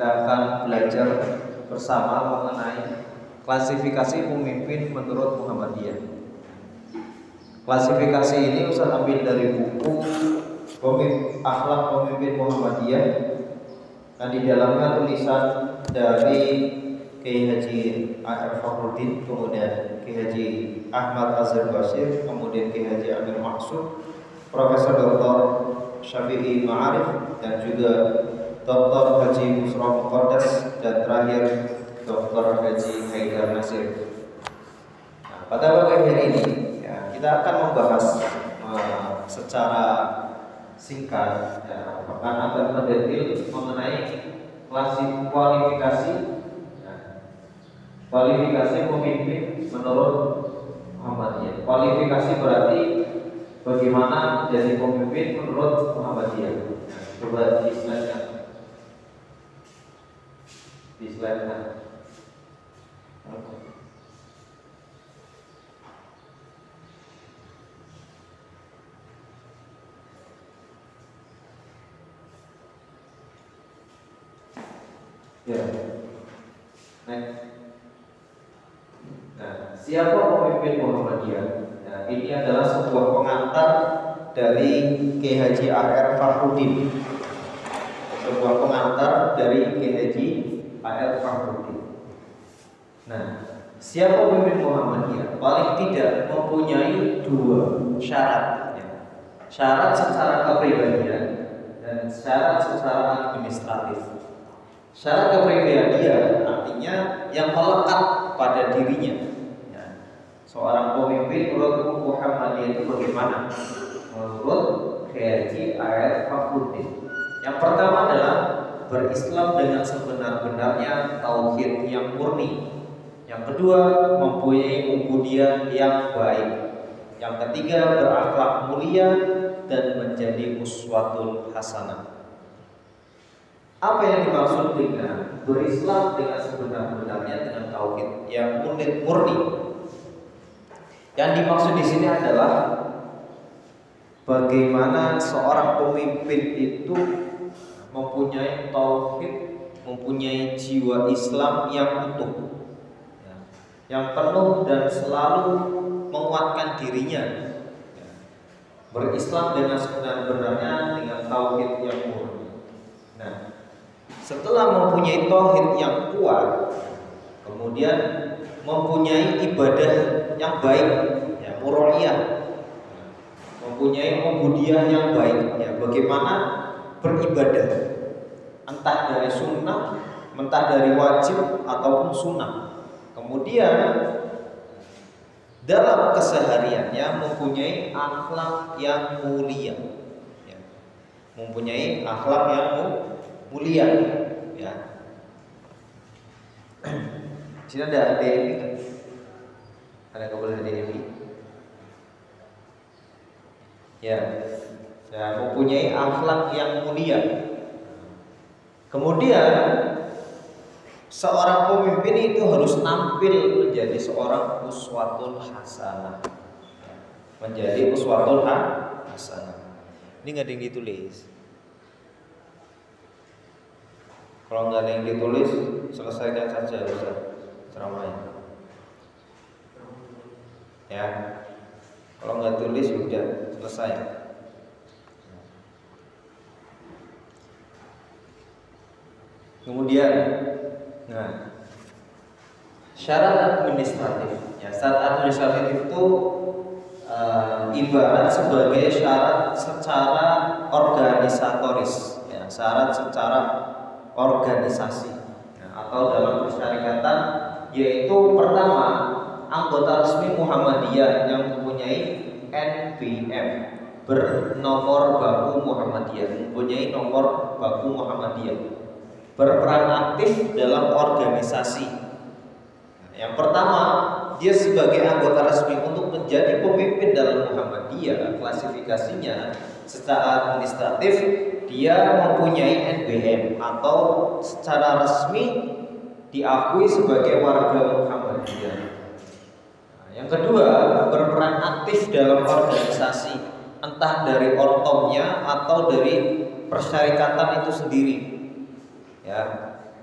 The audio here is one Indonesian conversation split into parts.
kita akan belajar bersama mengenai klasifikasi pemimpin menurut Muhammadiyah. Klasifikasi ini Ustaz ambil dari buku Pemimpin Akhlak Pemimpin Muhammadiyah dan di dalamnya tulisan dari Kiai Haji A.R. Fakhruddin, kemudian Kiai Haji Ahmad Azhar Basir, kemudian Kiai Haji Amir Maksud, Profesor Dr. Syafi'i Ma'arif dan juga Dr. Haji Musra Muqaddas dan terakhir Dr. Haji Haidar Nasir. Nah, pada bagian ini ya, kita akan membahas uh, secara singkat ya, akan mendetail mengenai klasik kualifikasi ya, kualifikasi pemimpin menurut Muhammadiyah. Kualifikasi berarti bagaimana jadi pemimpin menurut Muhammadiyah. Coba di slide Ya. Nah, siapa pemimpin Muhammadiyah? Nah, ini adalah sebuah pengantar dari Haji A.R. Fahrudin. Sebuah pengantar dari Kiai A.R. Fahrudin. Nah, siapa pemimpin Muhammadiyah? Paling tidak mempunyai dua syarat. Ya. Syarat secara kepribadian dan syarat secara administratif. Syarat kepribadian artinya yang melekat pada dirinya. Ya. Seorang pemimpin menurut Muhammadiyah itu bagaimana? Menurut Kiai Ayat Fakhruddin. Yang pertama berislam dengan sebenar-benarnya tauhid yang murni. Yang kedua mempunyai ubudiyah yang baik. Yang ketiga berakhlak mulia dan menjadi uswatul hasanah. Apa yang dimaksud dengan berislam dengan sebenar-benarnya dengan tauhid yang murni? Yang dimaksud di sini adalah bagaimana seorang pemimpin itu mempunyai tauhid, mempunyai jiwa Islam yang utuh, ya, yang penuh dan selalu menguatkan dirinya, ya, berislam dengan sebenar-benarnya dengan tauhid yang murni. Nah, setelah mempunyai tauhid yang kuat, kemudian mempunyai ibadah yang baik, ya muraliyah, mempunyai ubudiyah yang baik, ya bagaimana beribadah, entah dari sunnah, entah dari wajib ataupun sunnah. Kemudian dalam kesehariannya mempunyai akhlak yang mulia, ya. mempunyai akhlak yang mulia. Ya. Sini ada kan? Ada kabel ya ya mempunyai akhlak yang mulia kemudian seorang pemimpin itu harus nampil menjadi seorang uswatul hasanah menjadi uswatul hasanah ini nggak ada yang ditulis Kalau nggak ada yang ditulis, selesaikan saja Ustaz ceramahnya. Ya. Kalau nggak tulis sudah selesai. Kemudian, nah, syarat administratif. Ya, syarat administratif itu uh, ibarat sebagai syarat secara organisatoris, ya, syarat secara organisasi. Nah, atau dalam persyarikatan yaitu pertama anggota resmi Muhammadiyah yang mempunyai NBM bernomor baku Muhammadiyah. Mempunyai nomor baku Muhammadiyah berperan aktif dalam organisasi yang pertama dia sebagai anggota resmi untuk menjadi pemimpin dalam Muhammadiyah klasifikasinya secara administratif dia mempunyai NBM atau secara resmi diakui sebagai warga Muhammadiyah. Nah, yang kedua, berperan aktif dalam organisasi, entah dari ortomnya atau dari persyarikatan itu sendiri. Ya.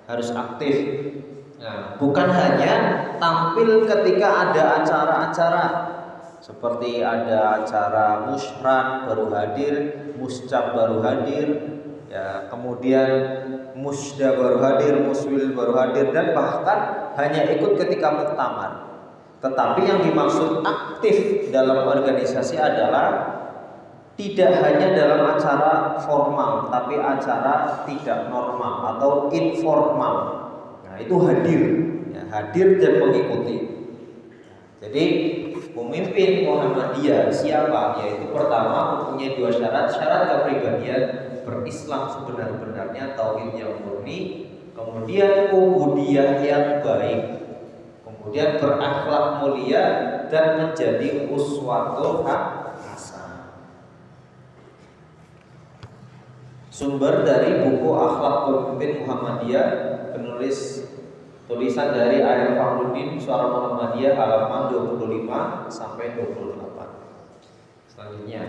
harus aktif. Nah, bukan hanya tampil ketika ada acara-acara seperti ada acara musyran baru hadir, muscap baru hadir, ya kemudian musda baru hadir, muswil baru hadir dan bahkan hanya ikut ketika muktamar. Tetapi yang dimaksud aktif dalam organisasi adalah tidak hanya dalam acara formal, tapi acara tidak normal atau informal. Nah, itu hadir, ya, hadir dan mengikuti. Jadi pemimpin Muhammadiyah siapa? Yaitu pertama mempunyai dua syarat. Syarat kepribadian berislam sebenar-benarnya tauhid yang murni, kemudian ubudiyah yang baik, kemudian berakhlak mulia dan menjadi uswatul Sumber dari buku Akhlak Pemimpin Muhammadiyah penulis tulisan dari Ayat Fahrudin Suara Muhammadiyah halaman 25 sampai 28. Selanjutnya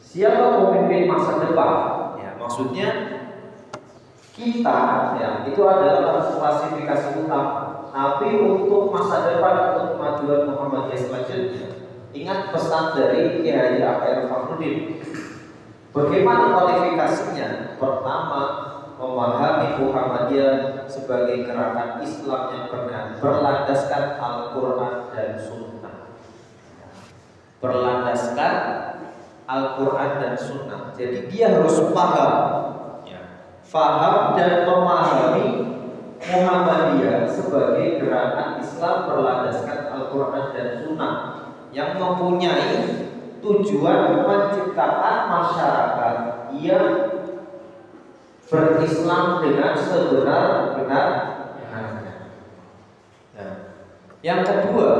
Siapa pemimpin masa depan? Ya, maksudnya kita ya itu adalah klasifikasi utama. Tapi untuk masa depan untuk kemajuan Muhammadiyah selanjutnya Ingat pesan dari Kiai Akhir Fakhrudin. Bagaimana kualifikasinya? Pertama, memahami Muhammadiyah sebagai gerakan Islam yang benar, berlandaskan Al-Quran dan Sunnah. Berlandaskan Al-Quran dan Sunnah. Jadi dia harus paham, ya, paham dan memahami Muhammadiyah sebagai gerakan Islam berlandaskan Al-Quran dan Sunnah yang mempunyai tujuan menciptakan masyarakat yang berislam dengan sebenar-benar nah, yang kedua,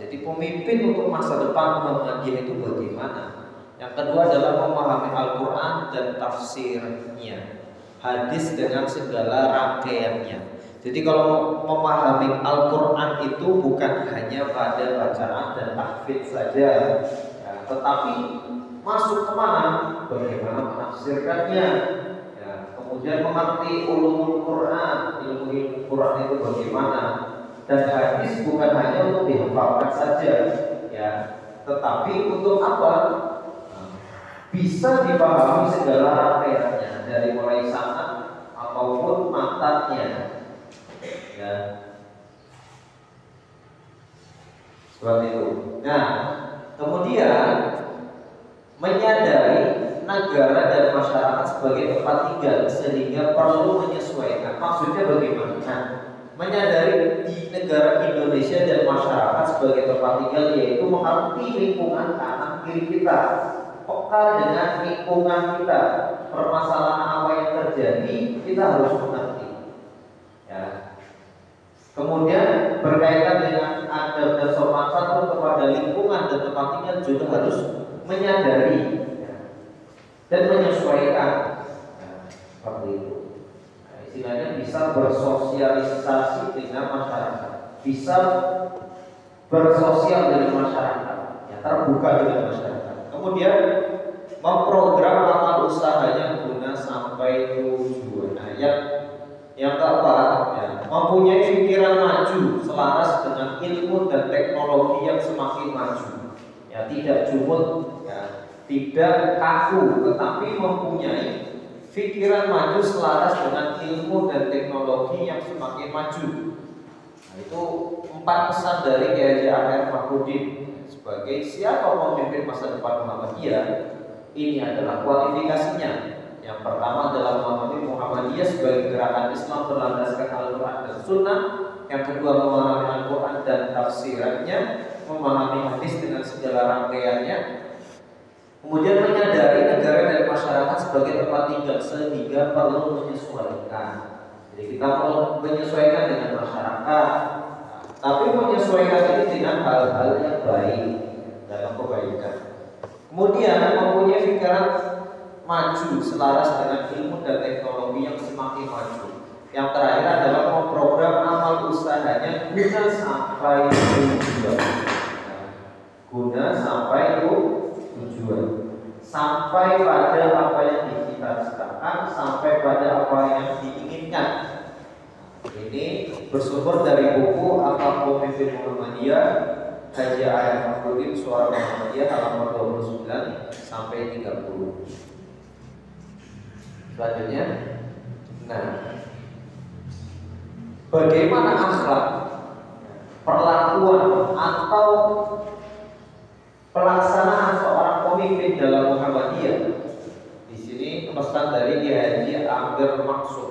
jadi pemimpin untuk masa depan Muhammadiyah itu bagaimana? Yang kedua adalah memahami Al-Quran dan tafsirnya, hadis dengan segala rangkaiannya. Jadi kalau memahami Al-Quran itu bukan hanya pada bacaan dan tahfidz saja, ya, tetapi masuk ke mana? Bagaimana menafsirkannya? Ya, kemudian mengerti ulumul Quran, ilmu Quran itu bagaimana? Dan hadis bukan hanya untuk dihafalkan saja, ya, tetapi untuk apa? Bisa dipahami segala rangkaiannya dari mulai sanad ataupun matanya ya. Seperti itu. Nah kemudian menyadari negara dan masyarakat sebagai tempat tinggal sehingga perlu menyesuaikan. Maksudnya bagaimana? Nah, menyadari di negara Indonesia dan masyarakat sebagai tempat tinggal yaitu mengerti lingkungan kanan kiri kita. Peka dengan lingkungan kita. Permasalahan apa yang terjadi kita harus mengerti. Ya Kemudian berkaitan dengan adab dan sopan santun kepada lingkungan dan tempat tinggal juga harus menyadari ya, dan menyesuaikan ya, seperti itu. Nah, istilahnya bisa bersosialisasi dengan masyarakat, bisa bersosial dengan masyarakat, ya, terbuka dengan masyarakat. Kemudian memprogram amal usahanya guna sampai tujuan. Nah, yang yang keempat, ya, mempunyai pikiran maju selaras dengan ilmu dan teknologi yang semakin maju. Ya, tidak jumut, ya, tidak kaku, tetapi mempunyai pikiran maju selaras dengan ilmu dan teknologi yang semakin maju. Nah, itu empat pesan dari Kiai Akhir Fakhrudin sebagai siapa pemimpin masa depan Muhammadiyah. Ini adalah kualifikasinya yang pertama adalah memahami Muhammadiyah sebagai gerakan Islam berlandaskan Al-Quran dan Sunnah. Yang kedua memahami Al-Quran dan tafsirannya, memahami hadis dengan segala rangkaiannya. Kemudian menyadari negara dan masyarakat sebagai tempat tinggal sehingga perlu menyesuaikan. Jadi kita perlu menyesuaikan dengan masyarakat, tapi menyesuaikan ini dengan hal-hal yang baik dalam kebaikan. Kemudian mempunyai pikiran maju selaras dengan ilmu dan teknologi yang semakin maju. Yang terakhir adalah memprogram amal usahanya guna sampai tujuan. Guna sampai tujuan. Sampai pada apa yang dicita-citakan, sampai pada apa yang diinginkan. Ini bersumber dari buku Akal Pemimpin Muhammadiyah Haji Ayat Mahmudin Suara Muhammadiyah halaman 29 sampai 30. Selanjutnya, nah, bagaimana akhlak, perlakuan atau pelaksanaan seorang pemimpin dalam Muhammadiyah. Di sini pesan dari Kiai Haji Amir Maksud.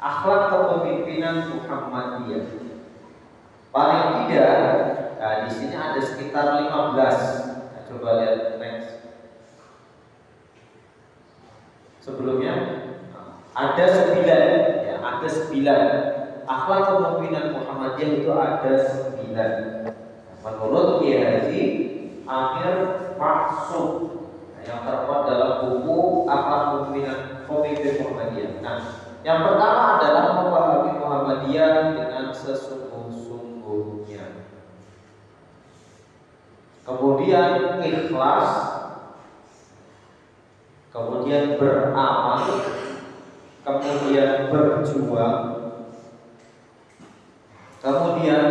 Akhlak kepemimpinan Muhammadiyah. Paling tidak, nah di sini ada sekitar 15. Nah, coba lihat next. Sebelumnya ada sembilan, ya ada sembilan. Akhlak kepemimpinan Muhammadiyah itu ada sembilan. Menurut Kiai Haji Amir Maksud nah, yang termuat dalam buku Akhlak Pemimpinan Pemimpin Muhammadiyah. Nah, yang pertama adalah memahami Muhammadiyah dengan sesungguh-sungguhnya. Kemudian ikhlas, kemudian beramal, kemudian berjuang, kemudian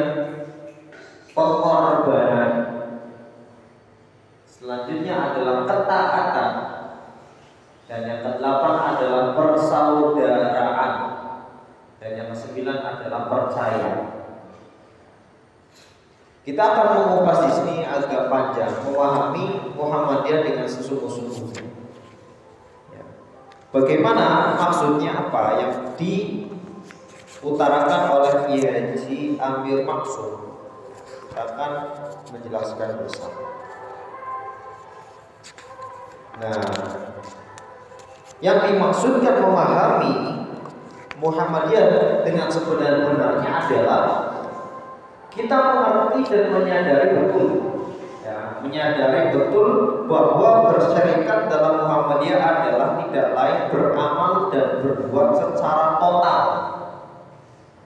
pengorbanan, Selanjutnya adalah ketaatan. Dan yang kedelapan adalah persaudaraan. Dan yang kesembilan adalah percaya. Kita akan mengupas di sini agak panjang. Memahami Muhammadiyah dengan sesungguh-sungguhnya. Bagaimana maksudnya? Apa yang diutarakan oleh Kiai Amir Maksud akan menjelaskan bersama. Nah, yang dimaksudkan memahami Muhammadiyah dengan sebenarnya adalah kita mengerti dan menyadari betul menyadari betul bahwa bersyarikat dalam Muhammadiyah adalah tidak lain beramal dan berbuat secara total.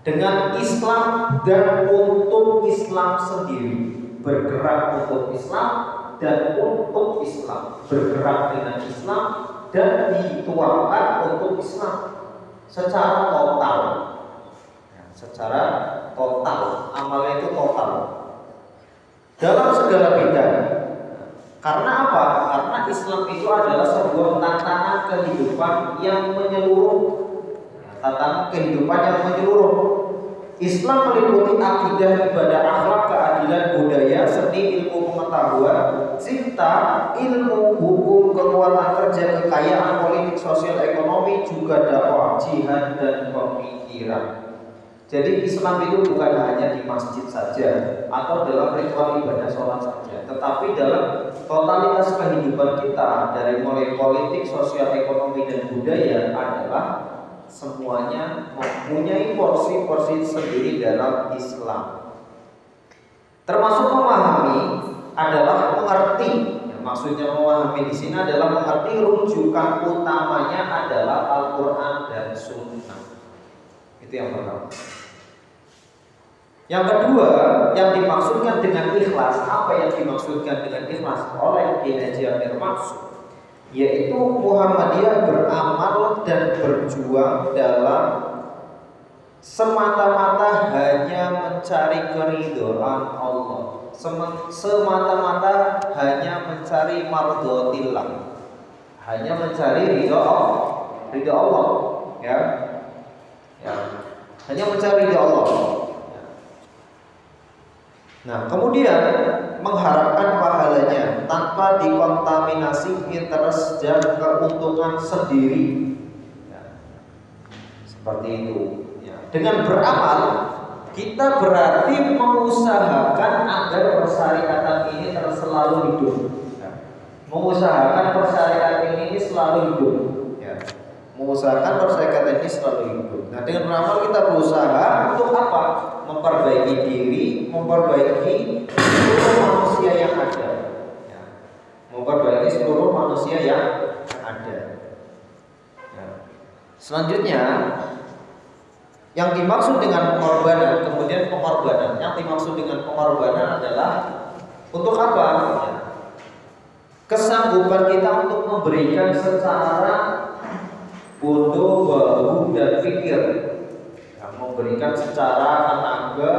Dengan Islam dan untuk Islam sendiri bergerak untuk Islam dan untuk Islam bergerak dengan Islam dan dituangkan untuk Islam secara total. Ya, secara total amalnya itu total dalam segala bidang karena apa? Karena Islam itu adalah sebuah tantangan kehidupan yang menyeluruh tantangan kehidupan yang menyeluruh Islam meliputi akidah, ibadah, akhlak, keadilan, budaya, seni, ilmu pengetahuan, cinta, ilmu, hukum, kekuatan kerja, kekayaan, politik, sosial, ekonomi, juga dakwah, jihad, dan pemikiran. Jadi Islam itu bukan hanya di masjid saja atau dalam ritual ibadah sholat saja, tetapi dalam totalitas kehidupan kita dari mulai politik, sosial, ekonomi, dan budaya adalah semuanya mempunyai porsi-porsi sendiri dalam Islam. Termasuk memahami adalah mengerti. Ya, maksudnya memahami di sini adalah mengerti rujukan utamanya adalah Al-Quran dan Sunnah. Itu yang pertama. Yang kedua, yang dimaksudkan dengan ikhlas, apa yang dimaksudkan dengan ikhlas? Oleh Kiai Haji Maksud yaitu Muhammadiyah beramal dan berjuang dalam semata-mata hanya mencari keridhaan Allah. Semata-mata hanya mencari mardotillah hanya mencari ridho ridho Allah ya ya hanya mencari ridho Allah nah kemudian mengharapkan pahalanya tanpa dikontaminasi interest dan keuntungan sendiri. Ya. Seperti itu. Ya. Dengan beramal kita berarti mengusahakan agar persyaratan ini terus selalu hidup. Ya. Mengusahakan persyaratan ini selalu hidup. Mengusahakan persyaratan ini selalu hidup. Nah dengan beramal kita berusaha untuk apa? Memperbaiki diri, memperbaiki seluruh manusia yang ada ya. memperbaiki seluruh manusia yang ada ya. selanjutnya yang dimaksud dengan pengorbanan kemudian pengorbanan yang dimaksud dengan pengorbanan adalah untuk apa ya. kesanggupan kita untuk memberikan secara bodoh, bahu, dan pikir. Yang memberikan secara tenaga,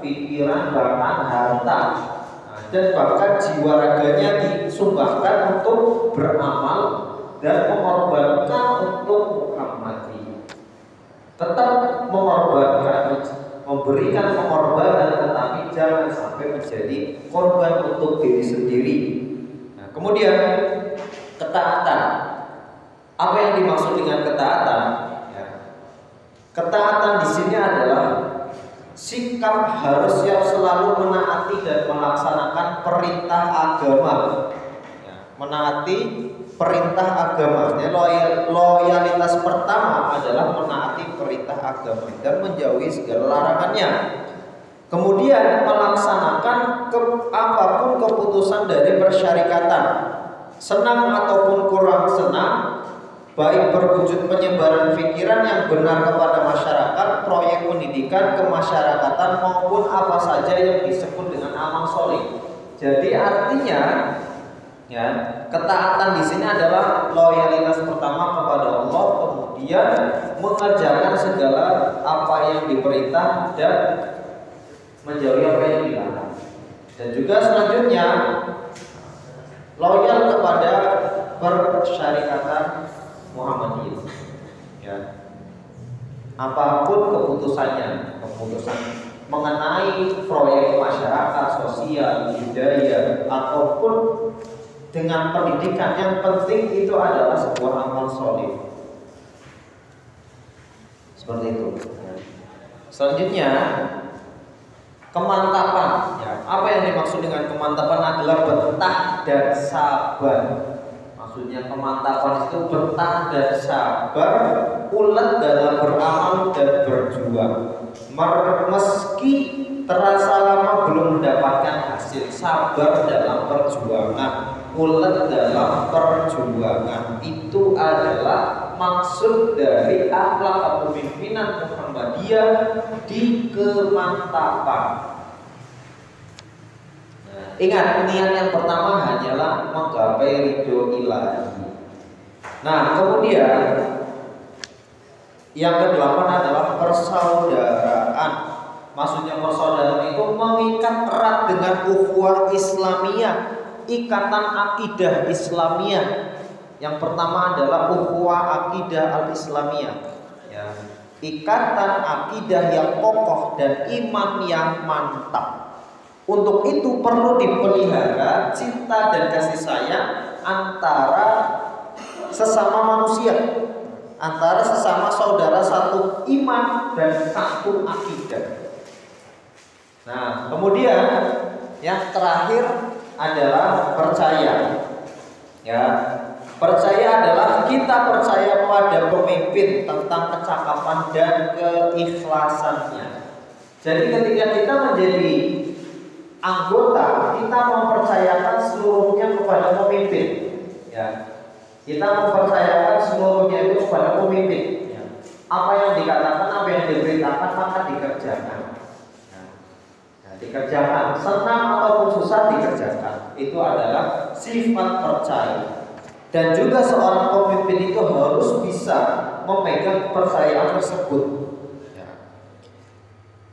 pikiran, bahkan harta. Nah, dan bahkan jiwa raganya disumbangkan untuk beramal dan mengorbankan untuk Muhammadi. Tetap mengorbankan memberikan pengorbanan tetapi jangan sampai menjadi korban untuk diri sendiri. Kemudian ketaatan. Apa yang dimaksud dengan ketaatan? Ya. Ketaatan di sini adalah sikap harus yang selalu menaati dan melaksanakan perintah agama. Ya. Menaati perintah agama. Ya, loyalitas pertama adalah menaati perintah agama dan menjauhi segala larangannya. Kemudian melaksanakan ke, apa pun keputusan dari persyarikatan, senang ataupun kurang senang, baik berwujud penyebaran pikiran yang benar kepada masyarakat, proyek pendidikan kemasyarakatan maupun apa saja yang disebut dengan amal soleh. Jadi artinya ya ketaatan di sini adalah loyalitas pertama kepada Allah, kemudian mengerjakan segala apa yang diperintah dan menjauhi apa yang dilarang. Dan juga selanjutnya loyal kepada persyarikatan Muhammadiyah. Ya. Apa pun keputusannya, keputusan mengenai proyek masyarakat, sosial, budaya, ataupun dengan pendidikan yang penting itu adalah sebuah amal solid. Seperti itu. Selanjutnya Kemantapan. Ya. Apa yang dimaksud dengan kemantapan adalah betah dan sabar. Maksudnya kemantapan itu betah dan sabar, ulet dalam beramal dan berjuang. Meski terasa lama belum mendapatkan hasil, sabar dalam perjuangan, ulet dalam perjuangan. Itu adalah maksud dari akhlak kepemimpinan Muhammadiyah di kemantapan. Ingat niat yang pertama hanyalah menggapai ridho ilahi. Nah, kemudian yang kedelapan adalah persaudaraan. Maksudnya persaudaraan itu mengikat erat dengan ukhuwah Islamiyah, ikatan akidah Islamiyah yang pertama adalah ukhuwah akidah al-islamiyah. Ya. Ikatan akidah yang kokoh dan iman yang mantap. Untuk itu perlu dipelihara cinta dan kasih sayang antara sesama manusia, antara sesama saudara satu iman dan satu akidah. Nah, kemudian yang terakhir adalah percaya. Ya, Percaya adalah kita percaya pada pemimpin tentang kecakapan dan keikhlasannya. Jadi ketika kita menjadi anggota, kita mempercayakan seluruhnya kepada pemimpin. Ya. Kita mempercayakan seluruhnya itu kepada pemimpin. Ya. Apa yang dikatakan, apa yang diberitakan maka dikerjakan. Nah, dikerjakan, senang ataupun susah dikerjakan. Itu adalah sifat percaya. Dan juga seorang pemimpin itu harus bisa memegang kepercayaan tersebut.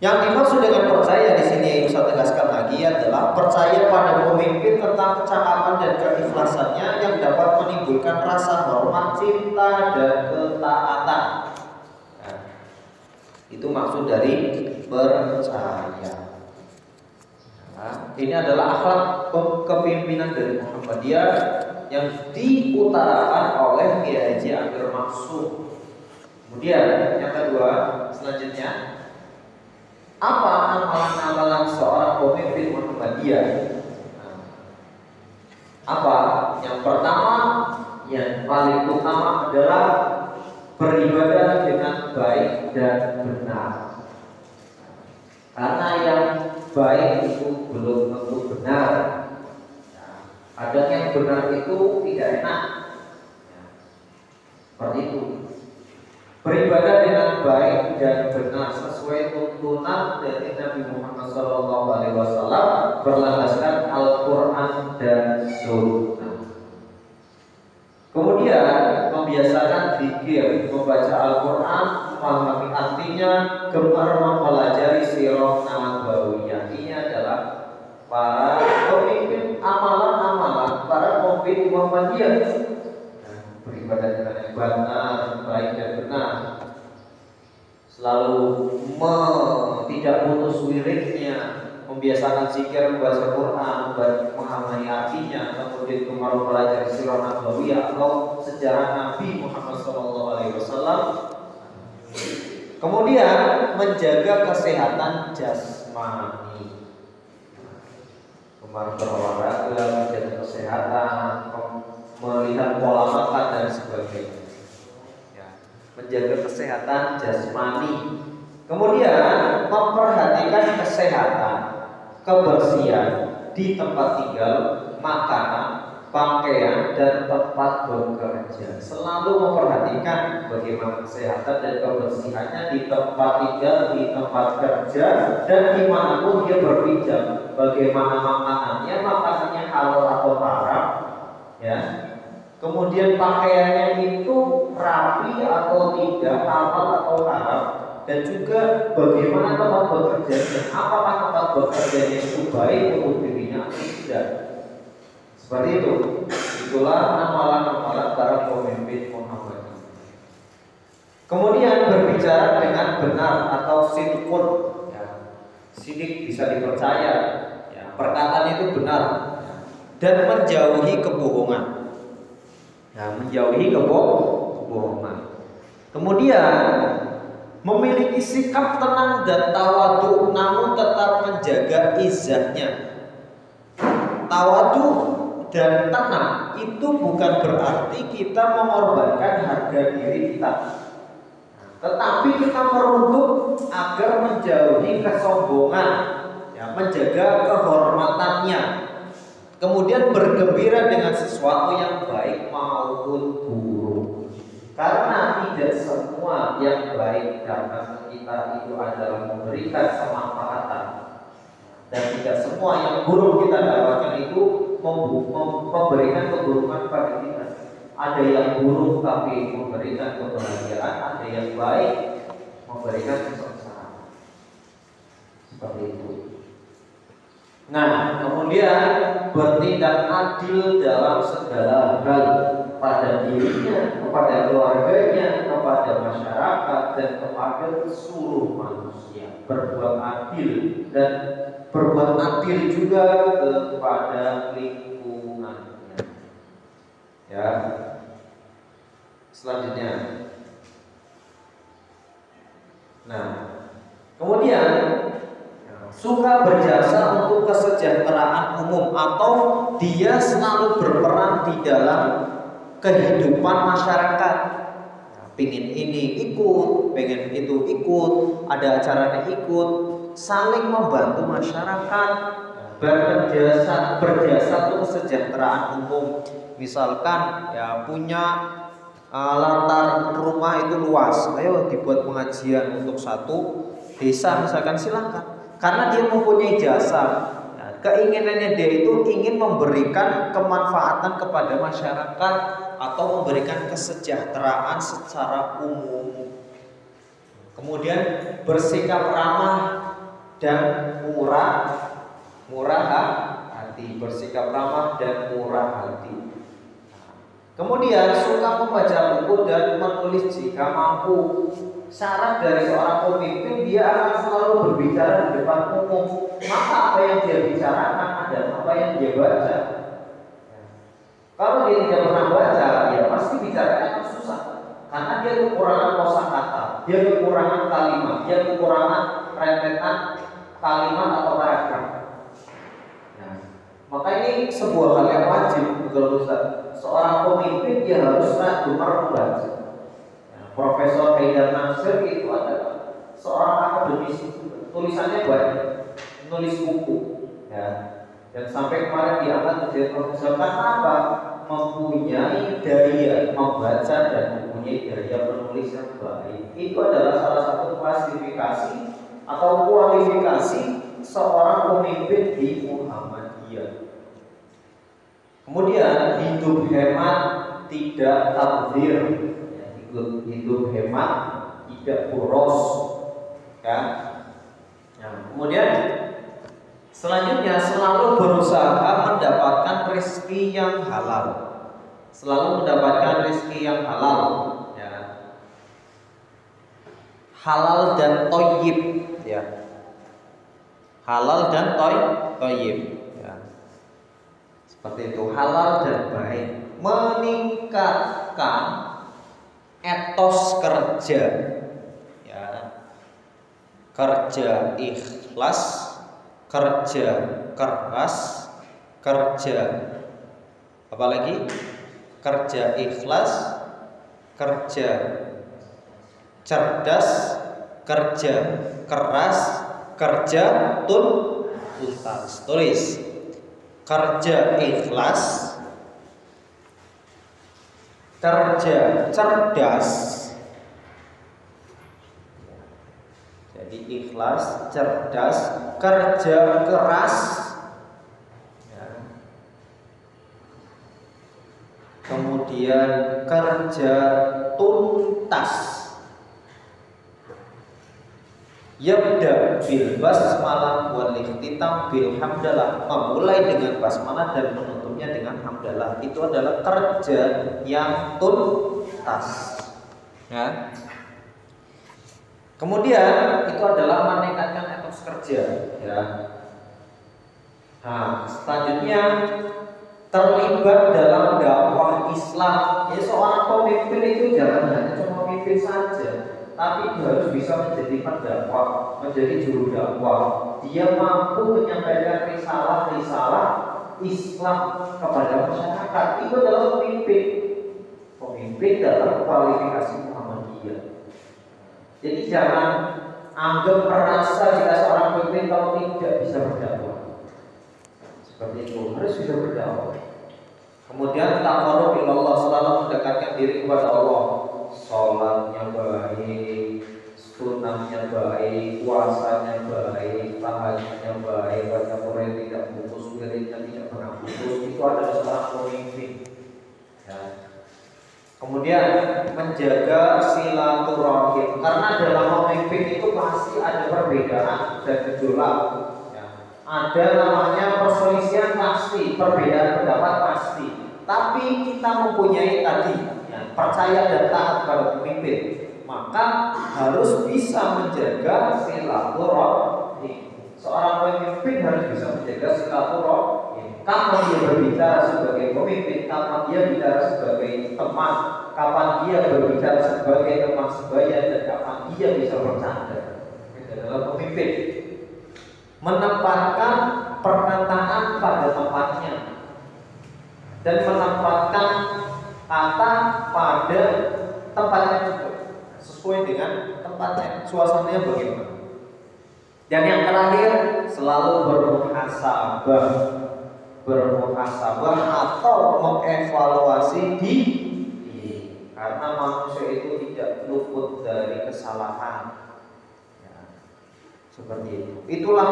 Ya. Yang dimaksud dengan percaya di sini yang saya tegaskan lagi adalah percaya pada pemimpin tentang kecakapan dan keikhlasannya yang dapat menimbulkan rasa hormat, cinta, dan ketaatan. Ya. Itu maksud dari percaya. Nah, ini adalah akhlak kepemimpinan dari Muhammadiyah yang diutarakan oleh Kiai Haji Amir Maksud. Kemudian yang kedua, selanjutnya apa amalan-amalan seorang pemimpin Muhammadiyah? Apa? Yang pertama, yang paling utama adalah beribadah dengan baik dan benar. Karena yang baik itu belum tentu benar ada yang benar itu tidak enak. Seperti itu. Beribadah dengan baik dan benar sesuai tuntunan dari Nabi Muhammad Shallallahu Alaihi Wasallam berlandaskan Al-Quran dan Sunnah. Kemudian membiasakan zikir, membaca Al-Quran, memahami artinya, gemar mempelajari sirah nabawiyah. Ini adalah para pemimpin amalan-amalan para pemimpin Muhammadiyah. Beribadah dengan yang benar, baik dan benar Selalu me, tidak putus wiridnya, membiasakan zikir, membaca Quran, memahami artinya, kemudian kemarin belajar sirah nabawiyah atau sejarah Nabi Muhammad SAW. Kemudian menjaga kesehatan jasmani. Kemarin berolahraga, menjaga kesehatan, melihat pola makan dan sebagainya. Menjaga kesehatan jasmani. Kemudian memperhatikan kesehatan kebersihan di tempat tinggal, makanan, pakaian dan tempat bekerja. Selalu memperhatikan bagaimana kesehatan dan kebersihannya di tempat tinggal, di tempat kerja, dan di mana pun dia berpijak. Bagaimana makanannya, makanannya halal atau haram, ya. Kemudian pakaiannya itu rapi atau tidak, halal atau haram, dan juga bagaimana tempat bekerja apakah tempat bekerjanya itu baik untuk dirinya atau tidak. Seperti itu. Itulah amalan-amalan para pemimpin Muhammad kemudian berbicara dengan benar atau sinkun ya, sidik bisa dipercaya. Ya, perkataan itu benar. Dan menjauhi kebohongan ya, menjauhi kebohongan. Kemudian memiliki sikap tenang dan tawadu namun tetap menjaga izahnya. Tawadu dan tenang itu bukan berarti kita mengorbankan harga diri kita. Tetapi kita merunduk agar menjauhi kesombongan ya, menjaga kehormatannya kemudian bergembira dengan sesuatu yang baik maupun buruk karena tidak semua yang baik dalam kita itu adalah memberikan kemanfaatan dan tidak semua yang buruk kita dapatkan itu memberikan keburukan pada kita. Ada yang buruk tapi memberikan kebahagiaan, ada yang baik memberikan kesengsaraan. Seperti itu. Nah, kemudian bertindak adil dalam segala hal pada dirinya, kepada keluarganya, kepada masyarakat dan kepada seluruh manusia. Berbuat adil dan berbuat adil juga kepada lingkungannya. Ya. Selanjutnya. Nah, kemudian suka berjasa untuk kesejahteraan umum atau dia selalu berperan di dalam kehidupan masyarakat. Pingin ini ikut, pengen itu ikut, ada acaranya ikut, saling membantu masyarakat, berjasa berjasa untuk kesejahteraan umum. Misalkan ya punya uh, latar rumah itu luas, ayo dibuat pengajian untuk satu desa misalkan silakan, karena dia mempunyai jasa keinginannya dia itu ingin memberikan kemanfaatan kepada masyarakat atau memberikan kesejahteraan secara umum. Kemudian bersikap ramah dan murah, murah hati, bersikap ramah dan murah hati. Kemudian suka membaca buku dan menulis jika mampu syarat dari seorang pemimpin dia akan selalu berbicara di depan umum. Maka apa yang dia bicarakan adalah apa yang dia baca. Kalau dia tidak pernah baca ya pasti bicaranya akan susah. Karena dia kekurangan kosakata dia kekurangan kalimat dia kekurangan rentetan kalimat atau paragraf. Nah, maka ini sebuah hal yang wajib kalau seorang pemimpin dia harus gemar membaca Profesor Haidar Nasir itu adalah seorang akademisi tulisannya banyak nulis buku. Ya. Dan sampai kemarin diangkat menjadi profesor. Karena apa? Mempunyai daya membaca dan mempunyai daya penulis yang baik. Itu adalah salah satu klasifikasi atau kualifikasi seorang pemimpin di Muhammadiyah. Kemudian hidup hemat tidak takdir hidup, hemat, tidak boros, ya. Nah, kemudian selanjutnya selalu berusaha mendapatkan rezeki yang halal, selalu mendapatkan rezeki yang halal, ya. Halal dan toyib, ya. Halal dan toy, toyib, ya. Seperti itu halal dan baik meningkatkan etos kerja. Ya. Kerja ikhlas kerja keras kerja apalagi kerja ikhlas kerja cerdas kerja keras kerja tuntas tulis. Kerja ikhlas kerja cerdas. Jadi ikhlas cerdas kerja keras. Ya. kemudian kerja tuntas. Yabda bil basmalah wal ikhtitam bil hamdalah. Memulai dengan basmalah dan dengan hamdalah. Itu adalah kerja yang tuntas. Ya. Kemudian itu adalah meningkatkan etos kerja ya. Nah selanjutnya terlibat dalam dakwah Islam. Ya seorang pemimpin itu jangan hanya cuma pemimpin saja tapi dia harus bisa menjadi pendakwah, menjadi juru dakwah. Dia mampu menyampaikan risalah-risalah Islam kepada masyarakat. Itu adalah pemimpin. Pemimpin dalam kualifikasi Muhammadiyah. Jadi jangan anggap merasa jika seorang pemimpin kalau tidak bisa berdakwah. Seperti itu harus bisa berdakwah. Kemudian takarub Allah selalu mendekatkan diri kepada Allah sholatnya baik, sunahnya baik, puasanya baik, tahajudnya baik, baca Quran tidak putus, wiridnya putus, itu adalah seorang pemimpin. Ya. Kemudian menjaga silaturahim karena dalam memimpin itu pasti ada perbedaan dan gejolak. Ya. Ada namanya perselisihan pasti, perbedaan pendapat pasti. Tapi kita mempunyai tadi percaya dan taat pada pemimpin, maka harus bisa menjaga silaturahim. Seorang pemimpin harus bisa menjaga. Kapan dia berbicara sebagai pemimpin, kapan dia bicara sebagai teman, kapan dia berbicara sebagai teman sebaya? Dan kapan dia bisa bercanda. Itu adalah pemimpin. Menempatkan perkataan pada tempatnya. Dan menempatkan kata pada tempatnya juga. Sesuai dengan tempatnya. Suasananya bagaimana? Dan yang terakhir selalu bermuhasabah bermuhasabah atau mengevaluasi di karena manusia itu tidak luput dari kesalahan. Ya, seperti itu. Itulah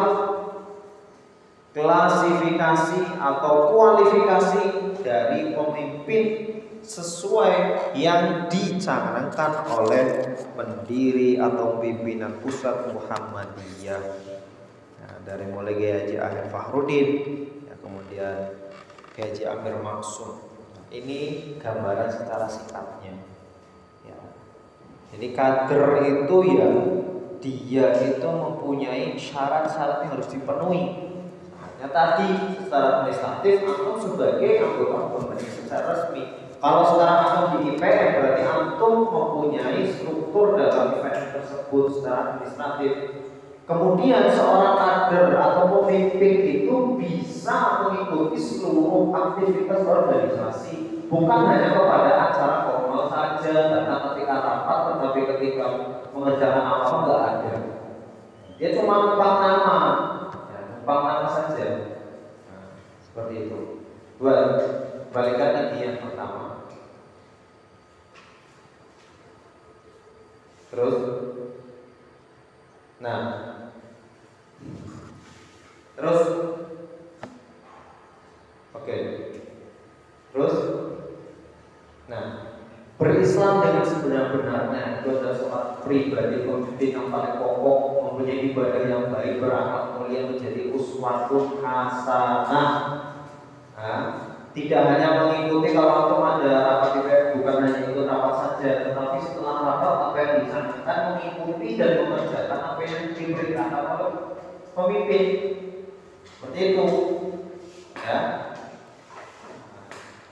klasifikasi atau kualifikasi dari pemimpin sesuai yang dicanangkan oleh pendiri atau pimpinan pusat Muhammadiyah. Nah, dari mulai Kiai Haji Fahrudin kemudian Haji Amir Maksum ini gambaran secara sikapnya ya. jadi kader itu ya dia itu mempunyai syarat-syarat yang harus dipenuhi hanya tadi secara administratif atau sebagai anggota pemerintah secara resmi kalau sekarang antum di IPM berarti antum mempunyai struktur dalam IPM tersebut secara administratif. Kemudian seorang kader atau pemimpin itu bisa mengikuti seluruh aktivitas organisasi, bukan hanya kepada acara formal saja, karena ketika rapat, tetapi ketika mengerjakan apa enggak ada. Dia cuma numpang nama, ya, numpang nama saja. Nah, seperti itu. Dua, balikan tadi yang pertama. Terus Nah Terus? Oke. Terus? Nah berislam dengan sebenar-benarnya itu adalah seorang pribadi pemimpin yang paling kokoh mempunyai ibadah yang baik berakhlak mulia menjadi uswatun hasanah. Nah, tidak hanya mengikuti kalau antum ada rapat IPF bukan hanya ikut rapat saja tetapi setelah rapat apa yang disampaikan mengikuti dan mengerjakan apa yang diberitakan oleh pemimpin. Seperti itu. Ya.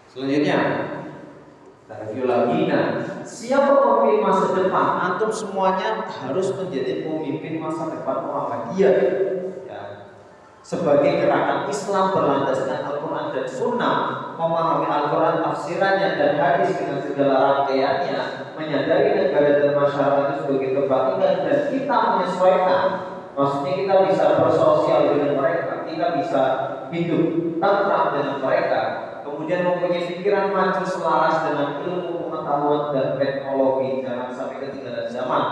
Selanjutnya kita review lagi. Nah siapa pemimpin masa depan? Antum semuanya harus menjadi pemimpin masa depan Muhammadiyah. Ya. Sebagai gerakan Islam berlandaskan Al-Quran dan Sunnah memahami Al-Quran tafsirannya dan hadis dengan segala rangkaiannya menyadari negara dan masyarakat sebagai kebaikan dan kita menyesuaikan maksudnya kita bisa bersosial dengan mereka kita bisa hidup tentram dengan mereka kemudian mempunyai pikiran maju selaras dengan ilmu pengetahuan dan teknologi jangan sampai ketinggalan zaman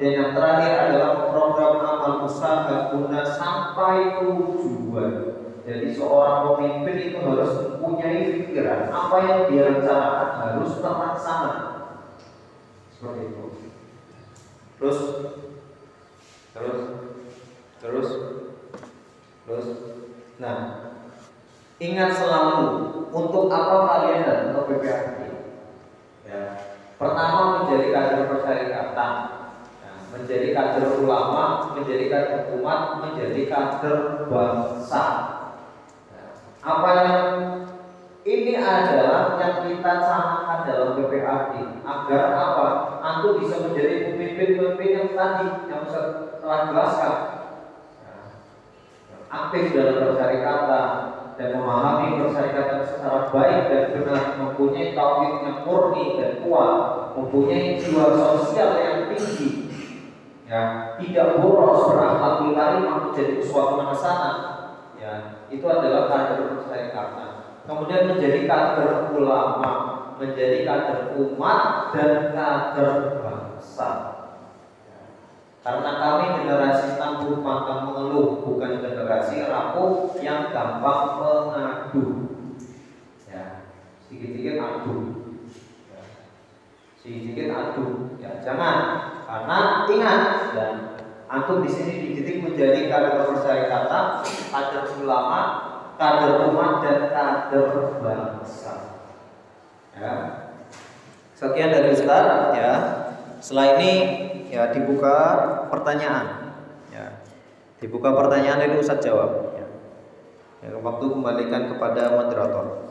dan yang terakhir adalah program amal usaha guna sampai tujuan. Jadi seorang pemimpin itu harus mempunyai pikiran apa yang dia rencanakan harus terlaksana. Seperti itu. Terus, terus, terus, terus. Nah, ingat selalu untuk apa kalian datang ke PPAD? Ya, pertama menjadi kader persyarikatan menjadi kader ulama, menjadi kader umat, menjadi kader bangsa. Apa yang ini adalah yang kita canangkan dalam BPAD agar apa? Antum bisa menjadi pemimpin-pemimpin yang tadi yang saya telah jelaskan. Aktif dalam persyarikatan dan memahami persyarikatan secara baik dan benar, mempunyai tauhid yang murni dan kuat, mempunyai jiwa sosial yang tinggi, ya tidak boros berakhlak karimah menjadi suatu hasanah ya itu adalah kader persyarikatan. Kemudian menjadi kader ulama menjadi kader umat dan kader bangsa. Karena kami generasi tangguh pantang mengeluh bukan generasi rapuh yang gampang mengadu ya sedikit-sedikit adu ya. sedikit-sedikit adu ya jangan karena ingat dan antum di sini dididik menjadi kader persyarikatan, kader ulama, kader umat dan kader bangsa. Ya. Sekian dari Ustaz ya. Setelah ini ya dibuka pertanyaan. Ya. Dibuka pertanyaan dari Ustaz jawab ya. ya waktu kembalikan kepada moderator.